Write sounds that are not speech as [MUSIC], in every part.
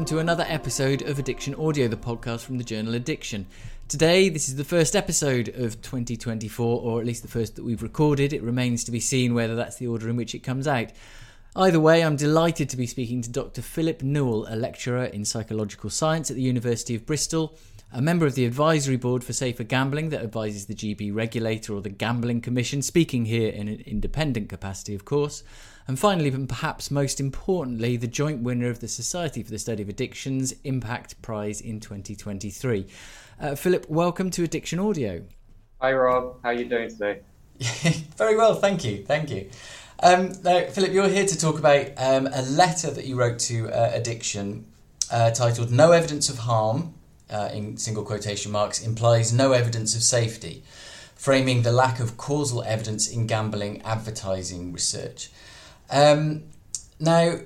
welcome to another episode of Addiction Audio, the podcast from the journal Addiction. Today, this is the first episode of 2024, or at least the first that we've recorded. It remains to be seen whether that's the order in which it comes out. Either way, I'm delighted to be speaking to Dr. Philip Newall, a lecturer in psychological science at the University of Bristol, a member of the advisory board for safer gambling that advises the GB regulator or the Gambling Commission, speaking here in an independent capacity, of course. And finally, but perhaps most importantly, the joint winner of the Society for the Study of Addictions Impact Prize in 2023. Uh, Philip, welcome to Addiction Audio. Hi, Rob. How are you doing today? [LAUGHS] Very well, thank you. Thank you. Um, now, Philip, you're here to talk about um, a letter that you wrote to uh, Addiction uh, titled No Evidence of Harm, uh, in single quotation marks, implies no evidence of safety, framing the lack of causal evidence in gambling advertising research. Um, now,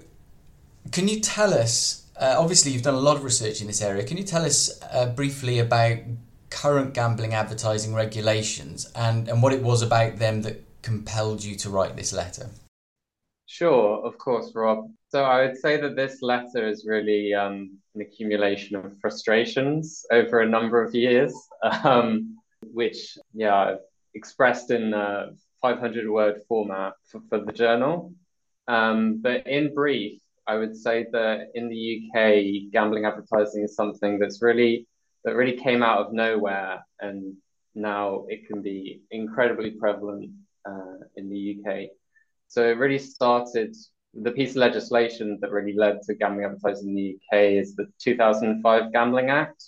can you tell us? Uh, obviously, you've done a lot of research in this area. Can you tell us uh, briefly about current gambling advertising regulations and, and what it was about them that compelled you to write this letter? Sure, of course, Rob. So I would say that this letter is really um, an accumulation of frustrations over a number of years, um, which, yeah, expressed in a 500 word format for, for the journal. Um, but in brief, I would say that in the UK, gambling advertising is something that's really that really came out of nowhere, and now it can be incredibly prevalent uh, in the UK. So it really started. The piece of legislation that really led to gambling advertising in the UK is the 2005 Gambling Act,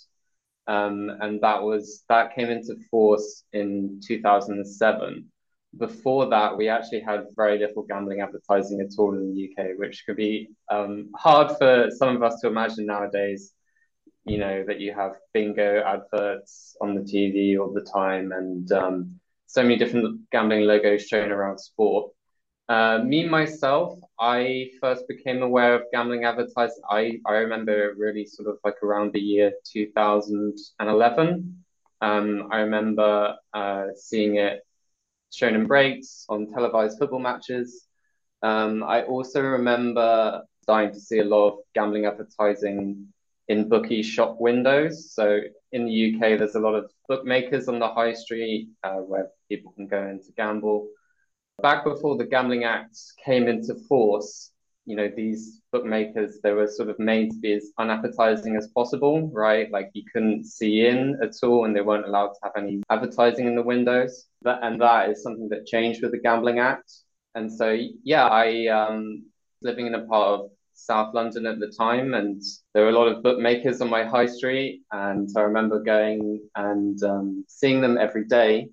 um, and that was that came into force in 2007 before that, we actually had very little gambling advertising at all in the UK, which could be um, hard for some of us to imagine nowadays. You know, that you have bingo adverts on the TV all the time and um, so many different gambling logos shown around sport. Uh, me, myself, I first became aware of gambling advertising. I, I remember really sort of like around the year 2011. Um, I remember uh, seeing it shown in breaks on televised football matches. Um, I also remember starting to see a lot of gambling advertising in bookie shop windows. So in the UK, there's a lot of bookmakers on the high street uh, where people can go in to gamble. Back before the Gambling Act came into force, you know, these bookmakers, they were sort of made to be as unappetizing as possible, right? Like you couldn't see in at all and they weren't allowed to have any advertising in the windows. That, and that is something that changed with the Gambling Act. And so, yeah, I um living in a part of South London at the time, and there were a lot of bookmakers on my high street. And I remember going and um, seeing them every day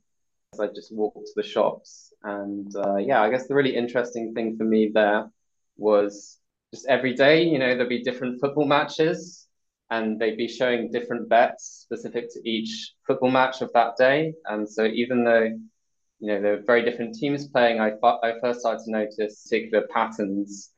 as I just walked to the shops. And uh, yeah, I guess the really interesting thing for me there was just every day, you know, there'd be different football matches and they'd be showing different bets specific to each football match of that day. And so even though, you know, there were very different teams playing, I, I first started to notice particular patterns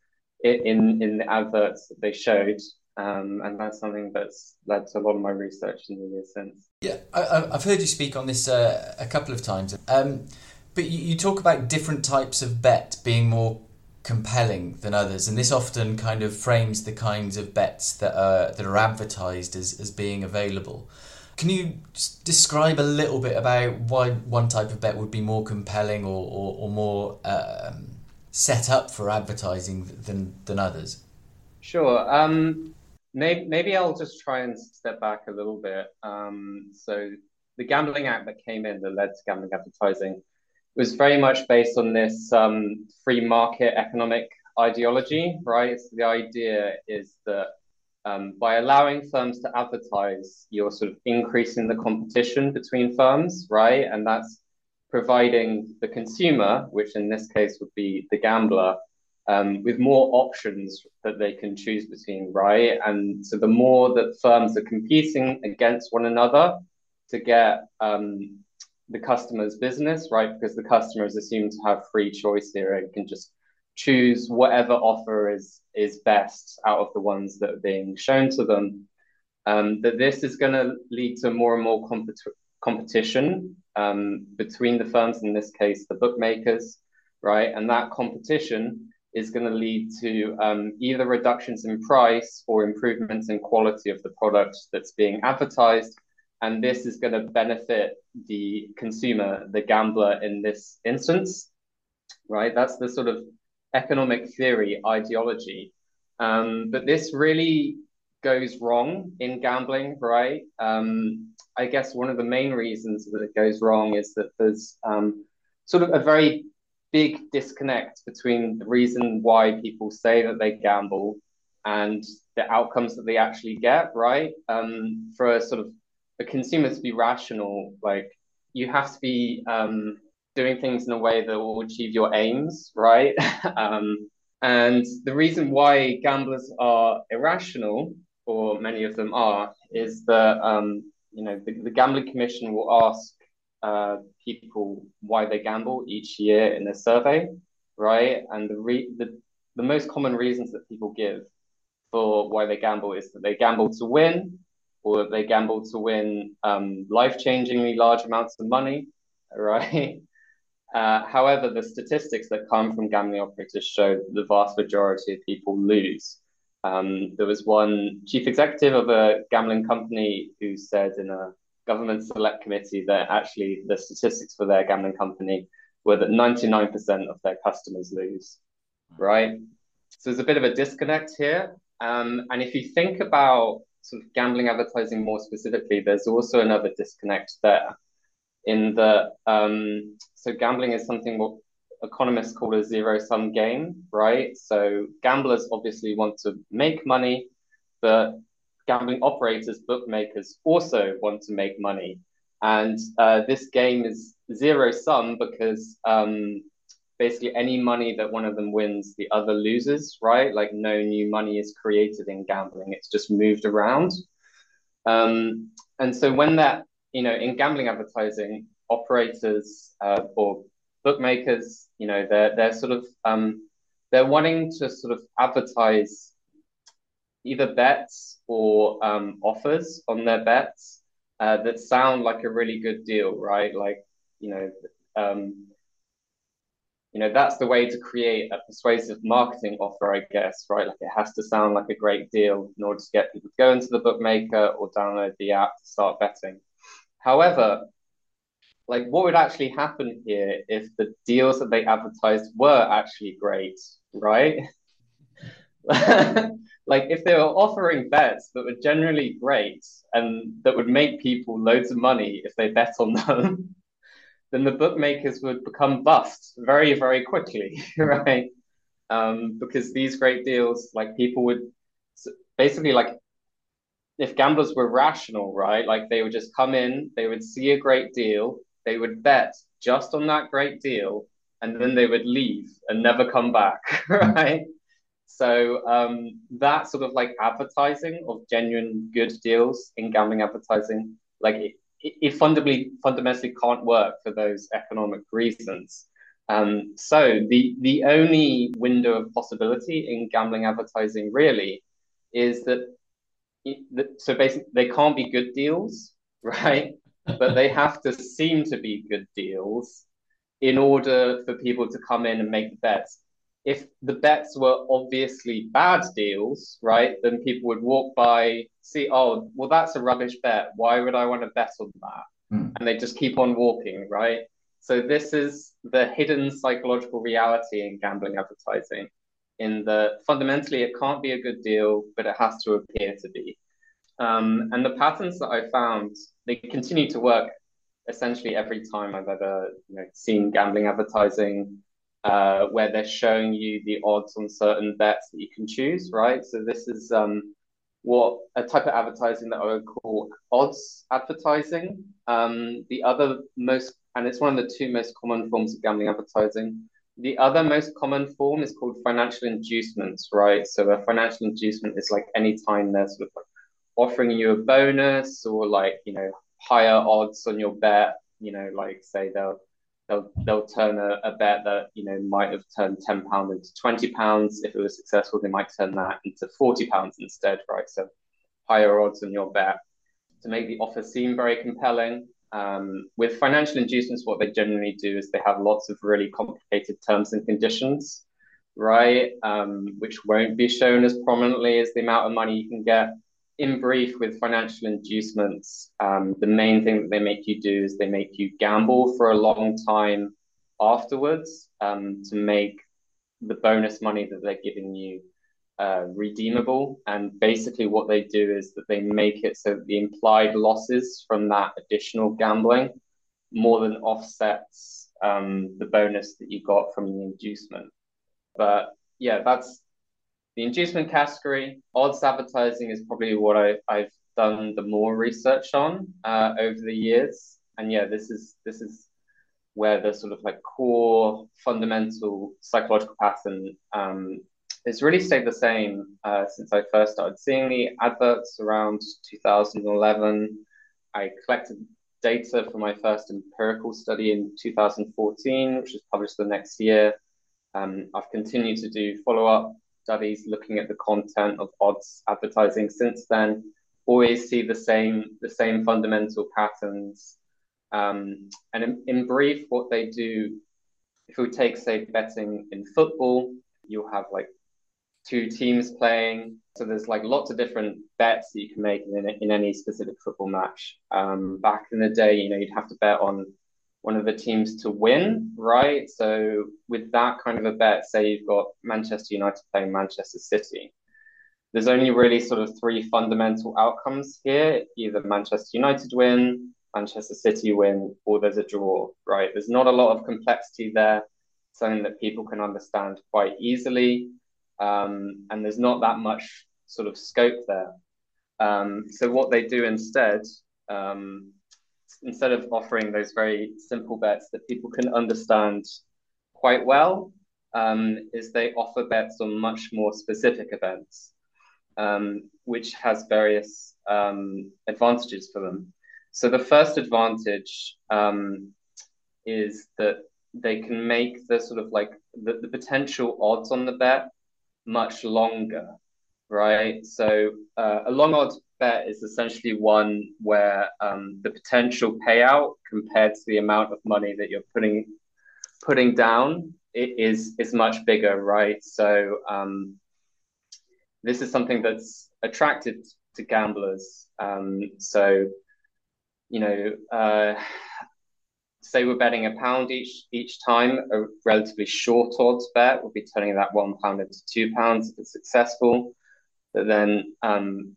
in, in the adverts that they showed. Um, and that's something that's led to a lot of my research in the years since. Yeah, I, have heard you speak on this uh, a couple of times. Um, but you, you talk about different types of bet being more compelling than others, and this often kind of frames the kinds of bets that are that are advertised as, as being available. Can you describe a little bit about why one type of bet would be more compelling or, or, or more um, set up for advertising than, than others? Sure. Um, maybe, I'll just try and step back a little bit. Um, so, the Gambling Act that came in that led to gambling advertising was very much based on this um, free market economic ideology, right? So the idea is that um, by allowing firms to advertise, you're sort of increasing the competition between firms, right? And that's providing the consumer, which in this case would be the gambler, um, with more options that they can choose between, right? And so the more that firms are competing against one another to get um, the customer's business, right? Because the customer is assumed to have free choice here and can just choose whatever offer is is best out of the ones that are being shown to them. Um, that this is going to lead to more and more compet- competition um, between the firms, in this case, the bookmakers, right? And that competition is going to lead to um, either reductions in price or improvements in quality of the product that's being advertised. And this is going to benefit the consumer, the gambler in this instance, right? That's the sort of economic theory ideology. Um, but this really goes wrong in gambling, right? Um, I guess one of the main reasons that it goes wrong is that there's um, sort of a very big disconnect between the reason why people say that they gamble and the outcomes that they actually get, right? Um, for a sort of a consumer to be rational, like you have to be um, doing things in a way that will achieve your aims, right? [LAUGHS] um, and the reason why gamblers are irrational, or many of them are, is that um, you know the, the, gambling commission will ask uh, people why they gamble each year in a survey, right? And the, re- the the most common reasons that people give for why they gamble is that they gamble to win, or that they gamble to win um, life-changingly large amounts of money, [LAUGHS] right? Uh, however, the statistics that come from gambling operators show the vast majority of people lose. Um, there was one chief executive of a gambling company who said in a government select committee that actually the statistics for their gambling company were that 99% of their customers lose, right? So there's a bit of a disconnect here. Um, and if you think about sort of gambling advertising more specifically, there's also another disconnect there in that um, so gambling is something what economists call a zero sum game, right? So gamblers obviously want to make money, but gambling operators, bookmakers also want to make money. And uh, this game is zero sum because um, basically any money that one of them wins, the other loses, right? Like no new money is created in gambling, it's just moved around. Um, and so when that you know, in gambling advertising, operators uh, or bookmakers, you know, they're they're sort of um, they're wanting to sort of advertise either bets or um, offers on their bets uh, that sound like a really good deal, right? Like, you know, um, you know, that's the way to create a persuasive marketing offer, I guess, right? Like it has to sound like a great deal in order to get people to go into the bookmaker or download the app to start betting. However, like what would actually happen here if the deals that they advertised were actually great, right? [LAUGHS] like if they were offering bets that were generally great and that would make people loads of money if they bet on them, then the bookmakers would become bust very, very quickly, [LAUGHS] right? Um, because these great deals, like people would basically like if gamblers were rational, right? Like they would just come in, they would see a great deal, they would bet just on that great deal, and then they would leave and never come back, [LAUGHS] right? So um, that sort of like advertising of genuine good deals in gambling advertising, like it, fundamentally fundamentally can't work for those economic reasons. Um, so the the only window of possibility in gambling advertising really is that so basically they can't be good deals, [LAUGHS] right? but they have to seem to be good deals in order for people to come in and make the bets. If the bets were obviously bad deals, right, then people would walk by, see, oh, well, that's a rubbish bet. Why would I want to bet on that? Mm. And they just keep on walking, right? So this is the hidden psychological reality in gambling advertising in that fundamentally it can't be a good deal, but it has to appear to be. Um, and the patterns that I found, they continue to work essentially every time I've ever you know, seen gambling advertising, uh, where they're showing you the odds on certain bets that you can choose, right? So this is um, what a type of advertising that I would call odds advertising. Um, the other most, and it's one of the two most common forms of gambling advertising. The other most common form is called financial inducements, right? So a financial inducement is like any time there's sort of offering you a bonus or like you know higher odds on your bet. You know, like say they'll they'll they'll turn a, a bet that you know might have turned ten pounds into twenty pounds. If it was successful, they might turn that into forty pounds instead, right? So higher odds on your bet to make the offer seem very compelling. Um, with financial inducements, what they generally do is they have lots of really complicated terms and conditions right? Um, which won't be shown as prominently as the amount of money you can get. In brief, with financial inducements, um, the main thing that they make you do is they make you gamble for a long time afterwards um, to make the bonus money that they're giving you uh, redeemable. And basically, what they do is that they make it so that the implied losses from that additional gambling more than offsets um, the bonus that you got from the inducement. But yeah, that's the inducement category. Odds advertising is probably what I, I've done the more research on uh, over the years. And yeah, this is this is where the sort of like core fundamental psychological pattern um, has really stayed the same uh, since I first started seeing the adverts around 2011. I collected data for my first empirical study in 2014, which was published the next year. Um, I've continued to do follow up studies looking at the content of odds advertising since then. Always see the same the same fundamental patterns. Um, and in, in brief, what they do, if we take say betting in football, you'll have like two teams playing. So there's like lots of different bets that you can make in, in any specific football match. Um, back in the day, you know, you'd have to bet on one of the teams to win, right? So with that kind of a bet, say you've got Manchester United playing Manchester City. There's only really sort of three fundamental outcomes here: either Manchester United win, Manchester City win, or there's a draw, right? There's not a lot of complexity there, something that people can understand quite easily um, and there's not that much sort of scope there. Um, so what they do instead, um, instead of offering those very simple bets that people can understand quite well, um, is they offer bets on much more specific events, um, which has various um, advantages for them. So the first advantage is that they can make the sort of like the, the potential odds on the bet much longer, right? So uh, a long odds bet is essentially one where um, the potential payout compared to the amount of money that you're putting putting down is is much bigger, right? So um, this is something that's attracted to gamblers. Um, so you know, uh, say we're betting a pound each each time, a relatively short odds bet We'll be turning that one pound into two pounds if it's successful. But then um,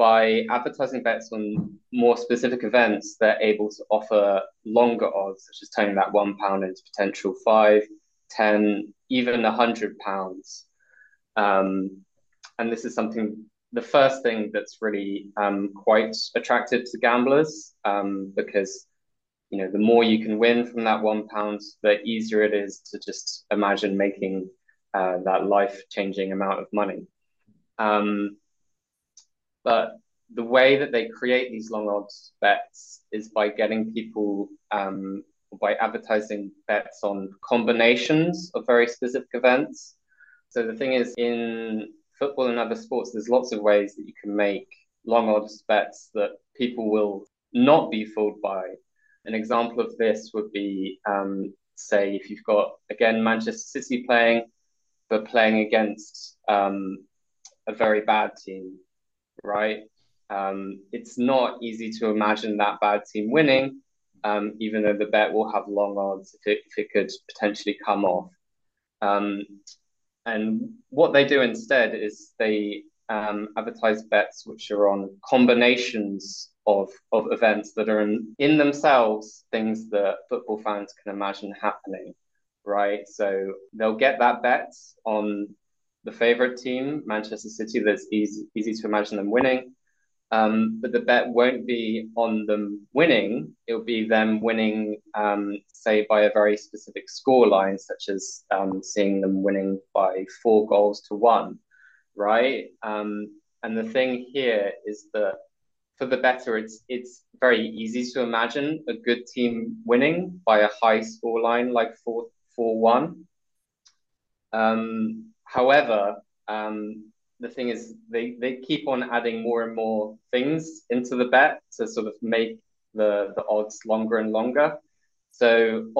by advertising bets on more specific events, they're able to offer longer odds, such as turning that one pound into potential five, ten, even a hundred pounds. Um, and this is something the first thing that's really um, quite attractive to gamblers um, because you know, the more you can win from that one pound, the easier it is to just imagine making uh, that life changing amount of money. Um, but the way that they create these long odds bets is by getting people um, by advertising bets on combinations of very specific events. So the thing is, in football and other sports, there's lots of ways that you can make long odds bets that people will not be fooled by an example of this would be, um, say, if you've got, again, Manchester City playing, but playing against um, a very bad team, right? Um, it's not easy to imagine that bad team winning, um, even though the bet will have long odds if it, if it could potentially come off. Um, and what they do instead is they um, advertise bets which are on combinations of, of events that are in, in themselves things that football fans can imagine happening, right? So they'll get that bet on the favorite team, Manchester City, that's easy, easy to imagine them winning. Um, but the bet won't be on them winning. It'll be them winning, um, say, by a very specific score line, such as um, seeing them winning by four goals to one, right? Um, and the thing here is that for the better, it's it's very easy to imagine a good team winning by a high score line like 4 4 1. Um, however, um, the thing is, they, they keep on adding more and more things into the bet to sort of make the, the odds longer and longer. So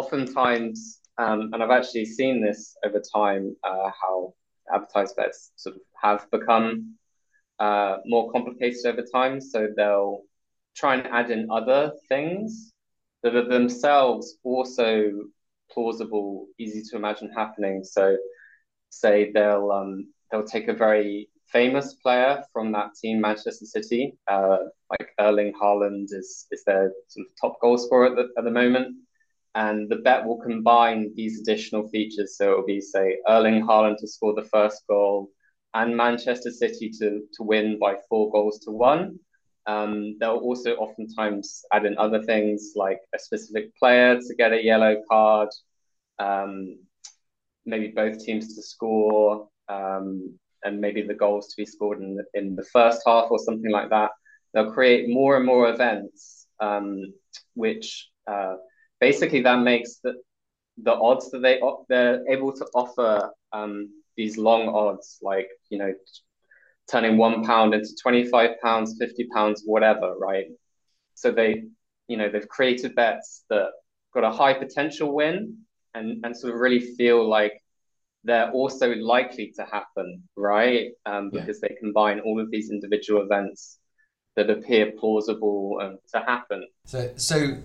oftentimes, Um, and I've actually seen this over time, uh, how advertised bets sort of have become uh, more complicated over time. So they'll try and add in other things that are themselves also plausible, easy to imagine happening. So say they'll um, they'll take a very famous player from that team, Manchester City, uh, like Erling Haaland is is their sort of top goal scorer at the, at the moment. And the bet will combine these additional features. So it'll be, say, Erling Haaland to score the first goal and Manchester City to, to win by four goals to one. Um, they'll also oftentimes add in other things like a specific player to get a yellow card, um, maybe both teams to score, um, and maybe the goals to be scored in the, in the first half or something like that. They'll create more and more events, um, which uh, basically that makes the the odds that they they're able to offer um, these long odds, like you know, turning one pound into twenty five pounds, fifty pounds, whatever, right? So they, you know, they've created bets that got a high potential win and and sort of really feel like they're also likely to happen, right? Um, because yeah. they combine all of these individual events that appear plausible um, to happen. So, so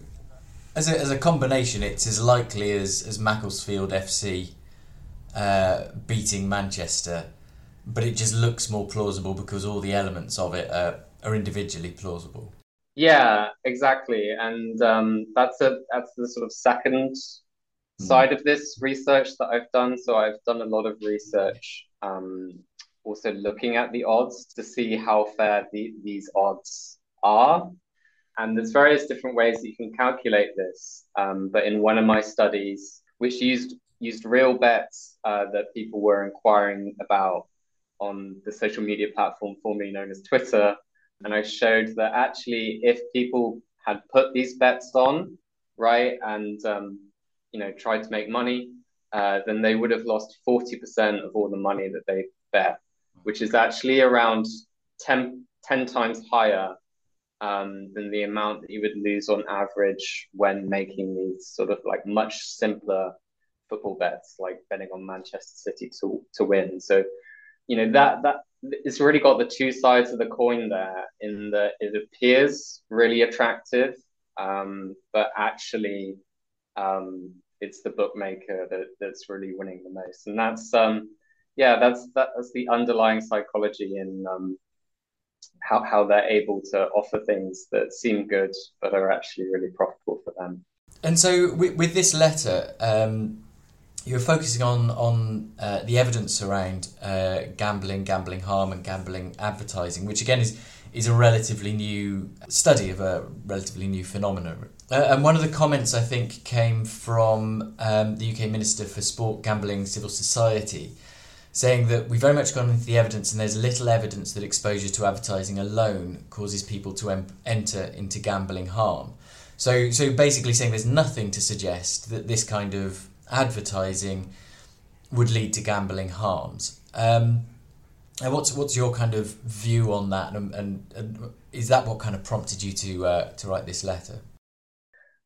as a, as a combination, it's as likely as, as Macclesfield FC uh, beating Manchester, but it just looks more plausible because all the elements of it are, are individually plausible. Yeah, exactly, and um, that's a that's the sort of second. Side of this research that I've done. So I've done a lot of research, um, also looking at the odds to see how fair the, these odds are. And there's various different ways that you can calculate this. Um, but in one of my studies, which used used real bets uh, that people were inquiring about on the social media platform formerly known as Twitter, and I showed that actually, if people had put these bets on, right, and um, you know tried to make money, uh, then they would have lost forty percent of all the money that they bet, which is actually around 10, 10 times higher um, than the amount that you would lose on average when making these sort of like much simpler football bets, like betting on Manchester City to to win. So, you know that that it's really got the two sides of the coin there. In that it appears really attractive, um, but actually, um, it's the bookmaker that that's really winning the most, and that's um, yeah, that's that's the underlying psychology in um, how, how they're able to offer things that seem good but are actually really profitable for them. And so, with, with this letter, um, you're focusing on on uh, the evidence around uh, gambling, gambling harm, and gambling advertising, which again is is a relatively new study of a relatively new phenomenon. Uh, and one of the comments I think came from um, the UK Minister for Sport, Gambling, Civil Society, saying that we've very much gone into the evidence and there's little evidence that exposure to advertising alone causes people to em- enter into gambling harm. So, so basically saying there's nothing to suggest that this kind of advertising would lead to gambling harms. Um, and what's what's your kind of view on that, and, and, and is that what kind of prompted you to uh, to write this letter?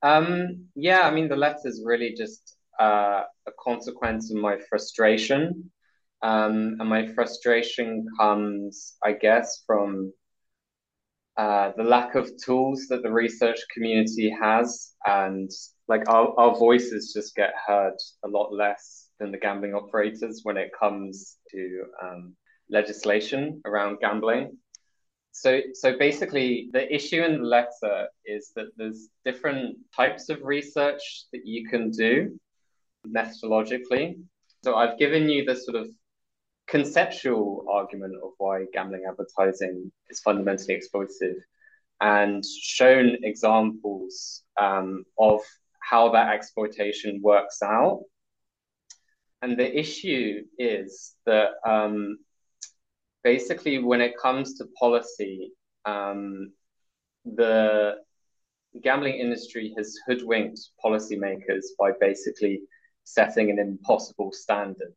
Um, yeah, I mean the letter is really just uh, a consequence of my frustration um, and my frustration comes, I guess, from uh, the lack of tools that the research community has. And like our, our voices just get heard a lot less than the gambling operators when it comes to um, legislation around gambling. So, so basically, the issue in the letter is that there's different types of research that you can do methodologically. So, I've given you the sort of conceptual argument of why gambling advertising is fundamentally exploitative and shown examples um, of how that exploitation works out. And the issue is that um, basically, when it comes to policy, um, the gambling industry has hoodwinked policymakers by basically setting an impossible standard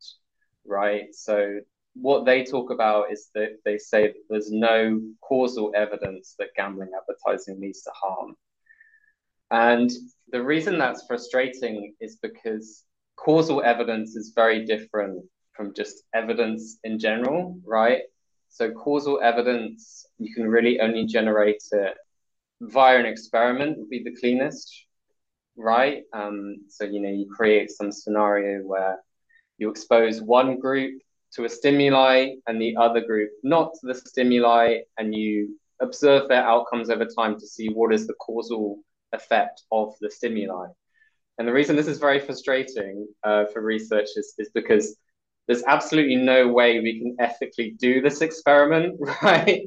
right? So what they talk about is that they say there's no causal evidence that gambling advertising leads to harm. And the reason that's frustrating is because causal evidence is very different from just evidence in general, right? So causal evidence, you can really only generate it via an experiment would be the cleanest, right? Um, so, you know, you create some scenario where you expose one group to a stimuli and the other group not to the stimuli, and you observe their outcomes over time to see what is the causal effect of the stimuli. And the reason this is very frustrating uh, for researchers is because there's absolutely no way we can ethically do this experiment, [LAUGHS] right?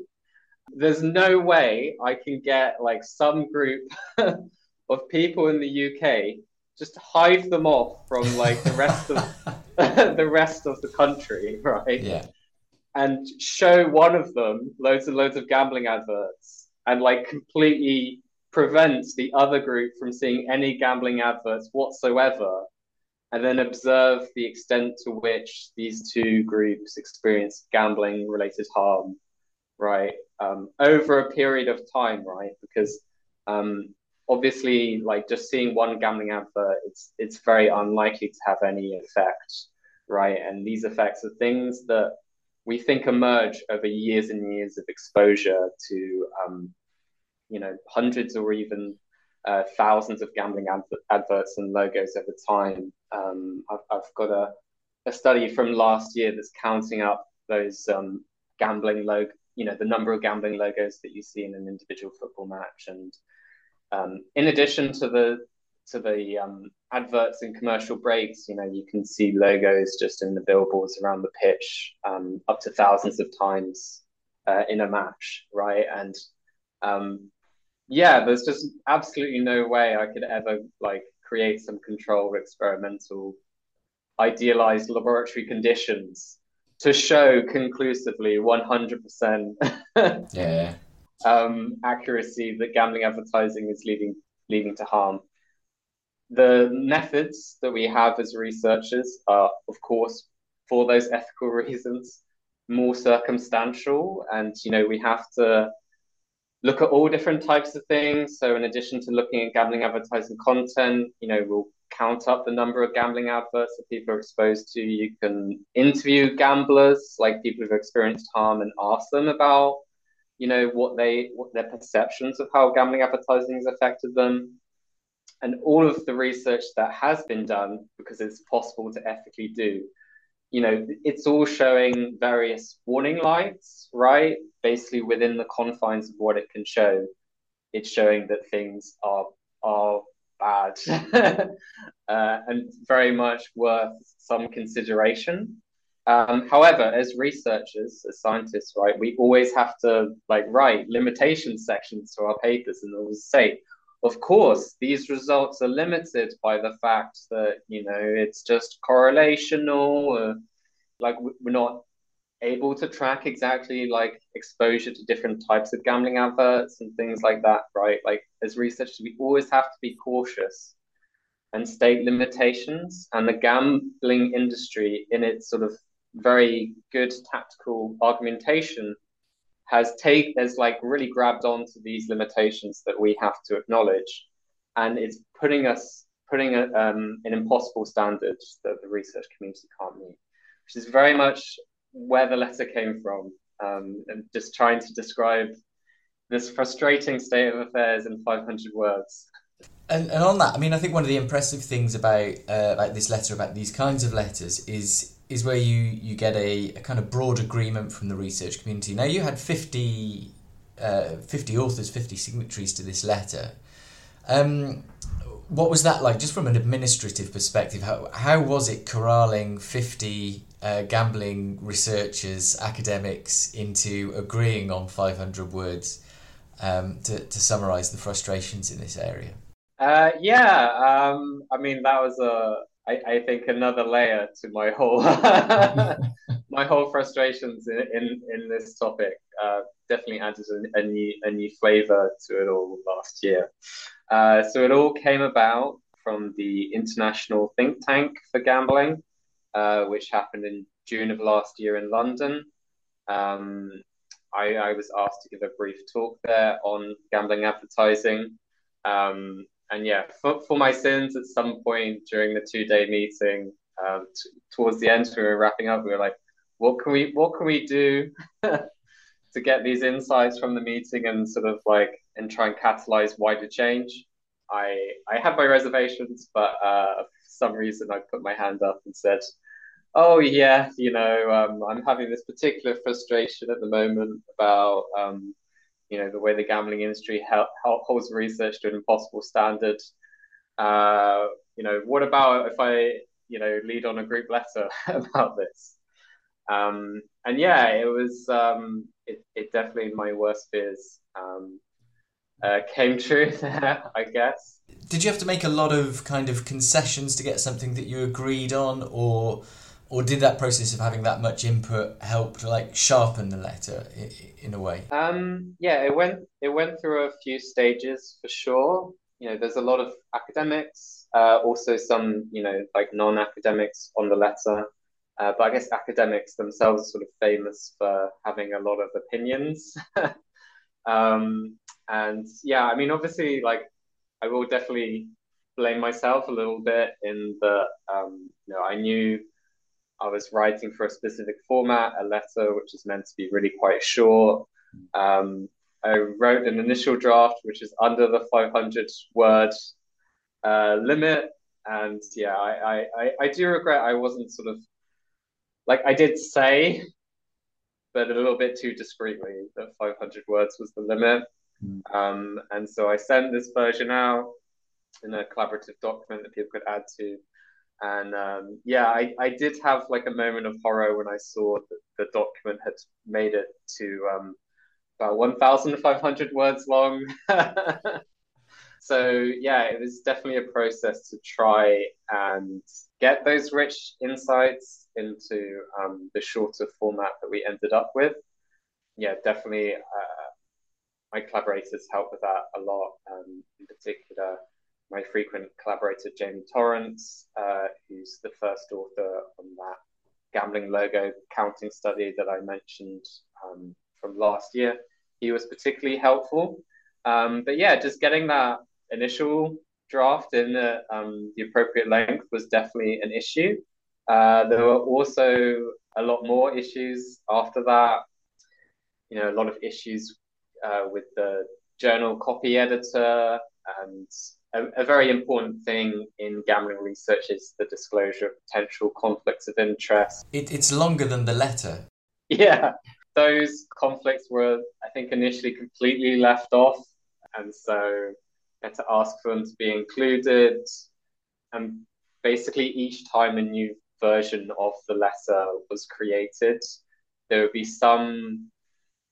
There's no way I can get like some group [LAUGHS] of people in the UK just hive them off from like the rest of [LAUGHS] the rest of the country, right? Yeah. And show one of them loads and loads of gambling adverts and like completely prevents the other group from seeing any gambling adverts whatsoever and then observe the extent to which these two groups experience gambling related harm right? Um, over a period of time right? Because um, obviously like just seeing one gambling advert it's it's very unlikely to have any effect right? And these effects are things that we think emerge over years and years of exposure to um, you know hundreds or even uh, thousands of gambling adverts and logos over time um, I've, I've got a, a study from last year that's counting up those um, gambling log you know the number of gambling logos that you see in an individual football match and um, in addition to the to the um, adverts and commercial breaks, you know, you can see logos just in the billboards around the pitch um, up to thousands of times uh, in a match, right? And um, yeah, there's just absolutely no way I could ever like create some controlled experimental idealized laboratory conditions to show conclusively 100% yeah [LAUGHS] um, accuracy that gambling advertising is leading leading to harm. The methods that we have as researchers are, of course, for those ethical reasons, more circumstantial, and you know we have to look at all different types of things. So, in addition to looking at gambling advertising content, you know we'll count up the number of gambling adverts that people are exposed to. You can interview gamblers, like people who've experienced harm, and ask them about you know what they what their perceptions of how gambling advertising has affected them and all of the research that has been done because it's possible to ethically do you know it's all showing various warning lights right? Basically within the confines of what it can show. It's showing that things are are bad. [LAUGHS] Uh, and very much worth some consideration. Um, however, as researchers, as scientists, right, we always have to like write limitation sections to our papers and always say, of course, these results are limited by the fact that you know it's just correlational. Uh, like we're not able to track exactly like exposure to different types of gambling adverts and things like that, right? Like as researchers, we always have to be cautious and state limitations. And the gambling industry, in its sort of very good tactical argumentation has take has like really grabbed onto these limitations that we have to acknowledge, and it's putting us putting a, um, an impossible standard that the research community can't meet, which is very much where the letter came from, um, and just trying to describe this frustrating state of affairs in 500 words. And, and on that, I mean, I think one of the impressive things about uh, like this letter about these kinds of letters is is where you, you get a, a kind of broad agreement from the research community. Now, you had 50, uh, 50 authors, 50 signatories to this letter. Um, what was that like, just from an administrative perspective? How, how was it corralling 50 uh, gambling researchers, academics into agreeing on 500 words um, to, to summarize the frustrations in this area? Uh, yeah, um, I mean, that was a I, I think another layer to my whole [LAUGHS] my whole frustrations in, in, in this topic uh, definitely added a, a, new a new flavor to it all last year. Uh, so it all came about from the International Think Tank for Gambling, uh, which happened in June of last year in London. Um, I, I, was asked to give a brief talk there on gambling advertising. Um, and yeah, for, for my sins, at some point during the two day meeting, um, t- towards the end, we were wrapping up. We were like, "What can we What can we do [LAUGHS] to get these insights from the meeting and sort of like and try and catalyze wider change?" I I had my reservations, but uh, for some reason, I put my hand up and said, "Oh yeah, you know, um, I'm having this particular frustration at the moment about." Um, you know the way the gambling industry help holds research to an impossible standard. Uh, you know, what about if I you know lead on a group letter [LAUGHS] about this? Um, and yeah, it was um, it, it definitely my worst fears um, uh, came true [LAUGHS] there, I guess. Did you have to make a lot of kind of concessions to get something that you agreed on, or or did that process of having that much input help to like sharpen the letter in, a way? Um, yeah, it went it went through a few stages for sure. You know, there's a lot of academics, uh, also some you know like non-academics on the letter. Uh, but I guess academics themselves are sort of famous for having a lot of opinions. [LAUGHS] um, and yeah, I mean, obviously, like I will definitely blame myself a little bit in the um, you know I knew I was writing for a specific format, a letter which is meant to be really quite short. Um, I wrote an initial draft which is under the 500 word uh, limit, and yeah, I, I, I do regret I wasn't sort of like I did say, but a little bit too discreetly that 500 words was the limit. Mm. Um, and so I sent this version out in a collaborative document that people could add to. And um, yeah, I, I did have like a moment of horror when I saw that the document had made it to um, about 1,500 words long. [LAUGHS] so yeah, it was definitely a process to try and get those rich insights into um, the shorter format that we ended up with. Yeah, definitely. Uh, my collaborators helped with that a lot. Um, in particular, my frequent collaborator Jamie Torrance, uh, who's the first author on that gambling logo counting study that I mentioned um, from last year. He was particularly helpful. Um, but yeah, just getting that initial draft in the, um, the appropriate length was definitely an issue. Uh, there were also a lot more issues after that. You know, a lot of issues uh, with the journal copy editor and a, a, very important thing in gambling research is the disclosure of potential conflicts of interest. It, it's longer than the letter. [LAUGHS] Yeah, those conflicts were, I think, initially completely left off, and so I had to ask for them to be included. And basically, each time a new version of the letter was created, there would be some,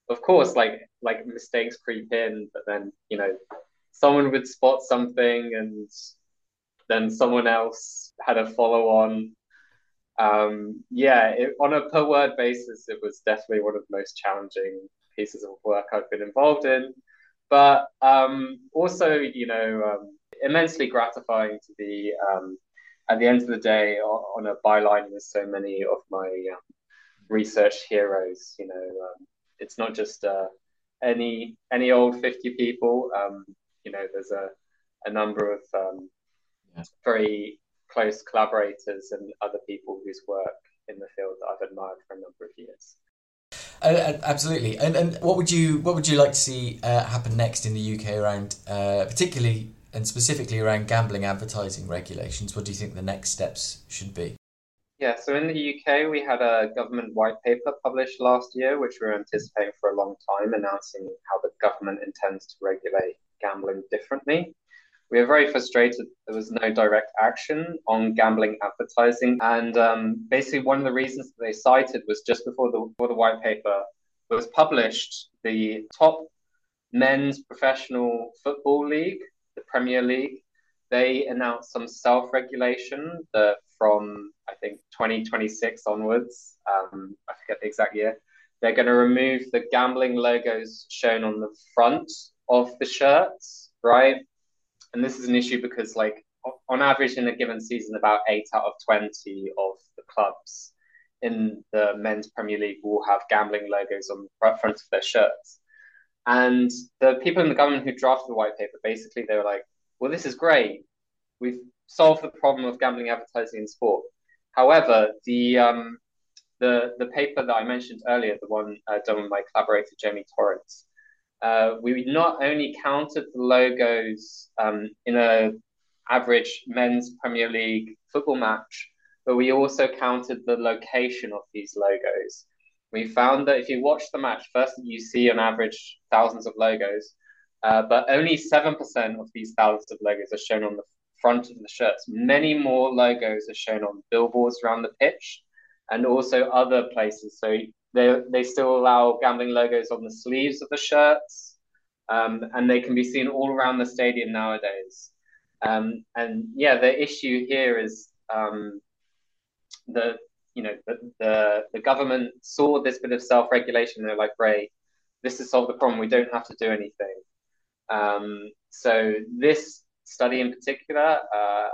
of course, like like mistakes creep in, but then you know someone would spot something and then someone else had a follow on. Um, yeah, it, on a per word basis, it was definitely one of the most challenging pieces of work I've been involved in. But um, also, you know, um, immensely gratifying to be um, at the end of the day on, a byline with so many of my um, research heroes. You know, um, it's not just uh, any any old fifty people. You know, there's a, a number of um, yeah. very close collaborators and other people whose work in the field that I've admired for a number of years. Uh, uh, absolutely. And, and what would you what would you like to see uh, happen next in the UK around, uh, particularly and specifically around gambling advertising regulations? What do you think the next steps should be? Yeah, so in the UK, we had a government white paper published last year, which we were anticipating for a long time, announcing how the government intends to regulate gambling differently. We were very frustrated there was no direct action on gambling advertising. And um, basically, one of the reasons that they cited was just before the, before the white paper was published, the top men's professional football league, the Premier League, they announced some self regulation that from, I think, 2026 onwards, um, I forget the exact year, they're going to remove the gambling logos shown on the front of the shirts, right? And this is an issue because, like, on average in a given season, about eight out of 20 of the clubs in the men's Premier League will have gambling logos on the front of their shirts. And the people in the government who drafted the white paper, basically, they were like, well, this is great. We've solved the problem of gambling advertising in sport. However, the um, the the paper that I mentioned earlier, the one uh, done with my collaborator Jamie Torrance, uh, we not only counted the logos um, in a average men's Premier League football match, but we also counted the location of these logos. We found that if you watch the match, first you see on average thousands of logos, uh, but only 7% of these thousands of logos are shown on the front of the shirts. Many more logos are shown on billboards around the pitch and also other places. So they, they still allow gambling logos on the sleeves of the shirts, um, and they can be seen all around the stadium nowadays. Um, and yeah, the issue here is um, the you know the, the, the government saw this bit of self-regulation. They're like, great, this has solved the problem. We don't have to do anything. Um, so this study in particular, uh,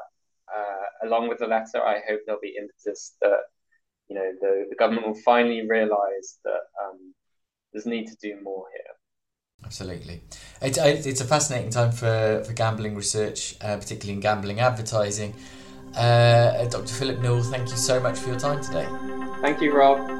uh, along with the letter, I hope there'll be impetus that you know the, the government will finally realise that um, there's need to do more here. Absolutely, it's it's a fascinating time for for gambling research, uh, particularly in gambling advertising. Uh, Dr. Philip Newall, thank you so much for your time today. Thank you, Rob.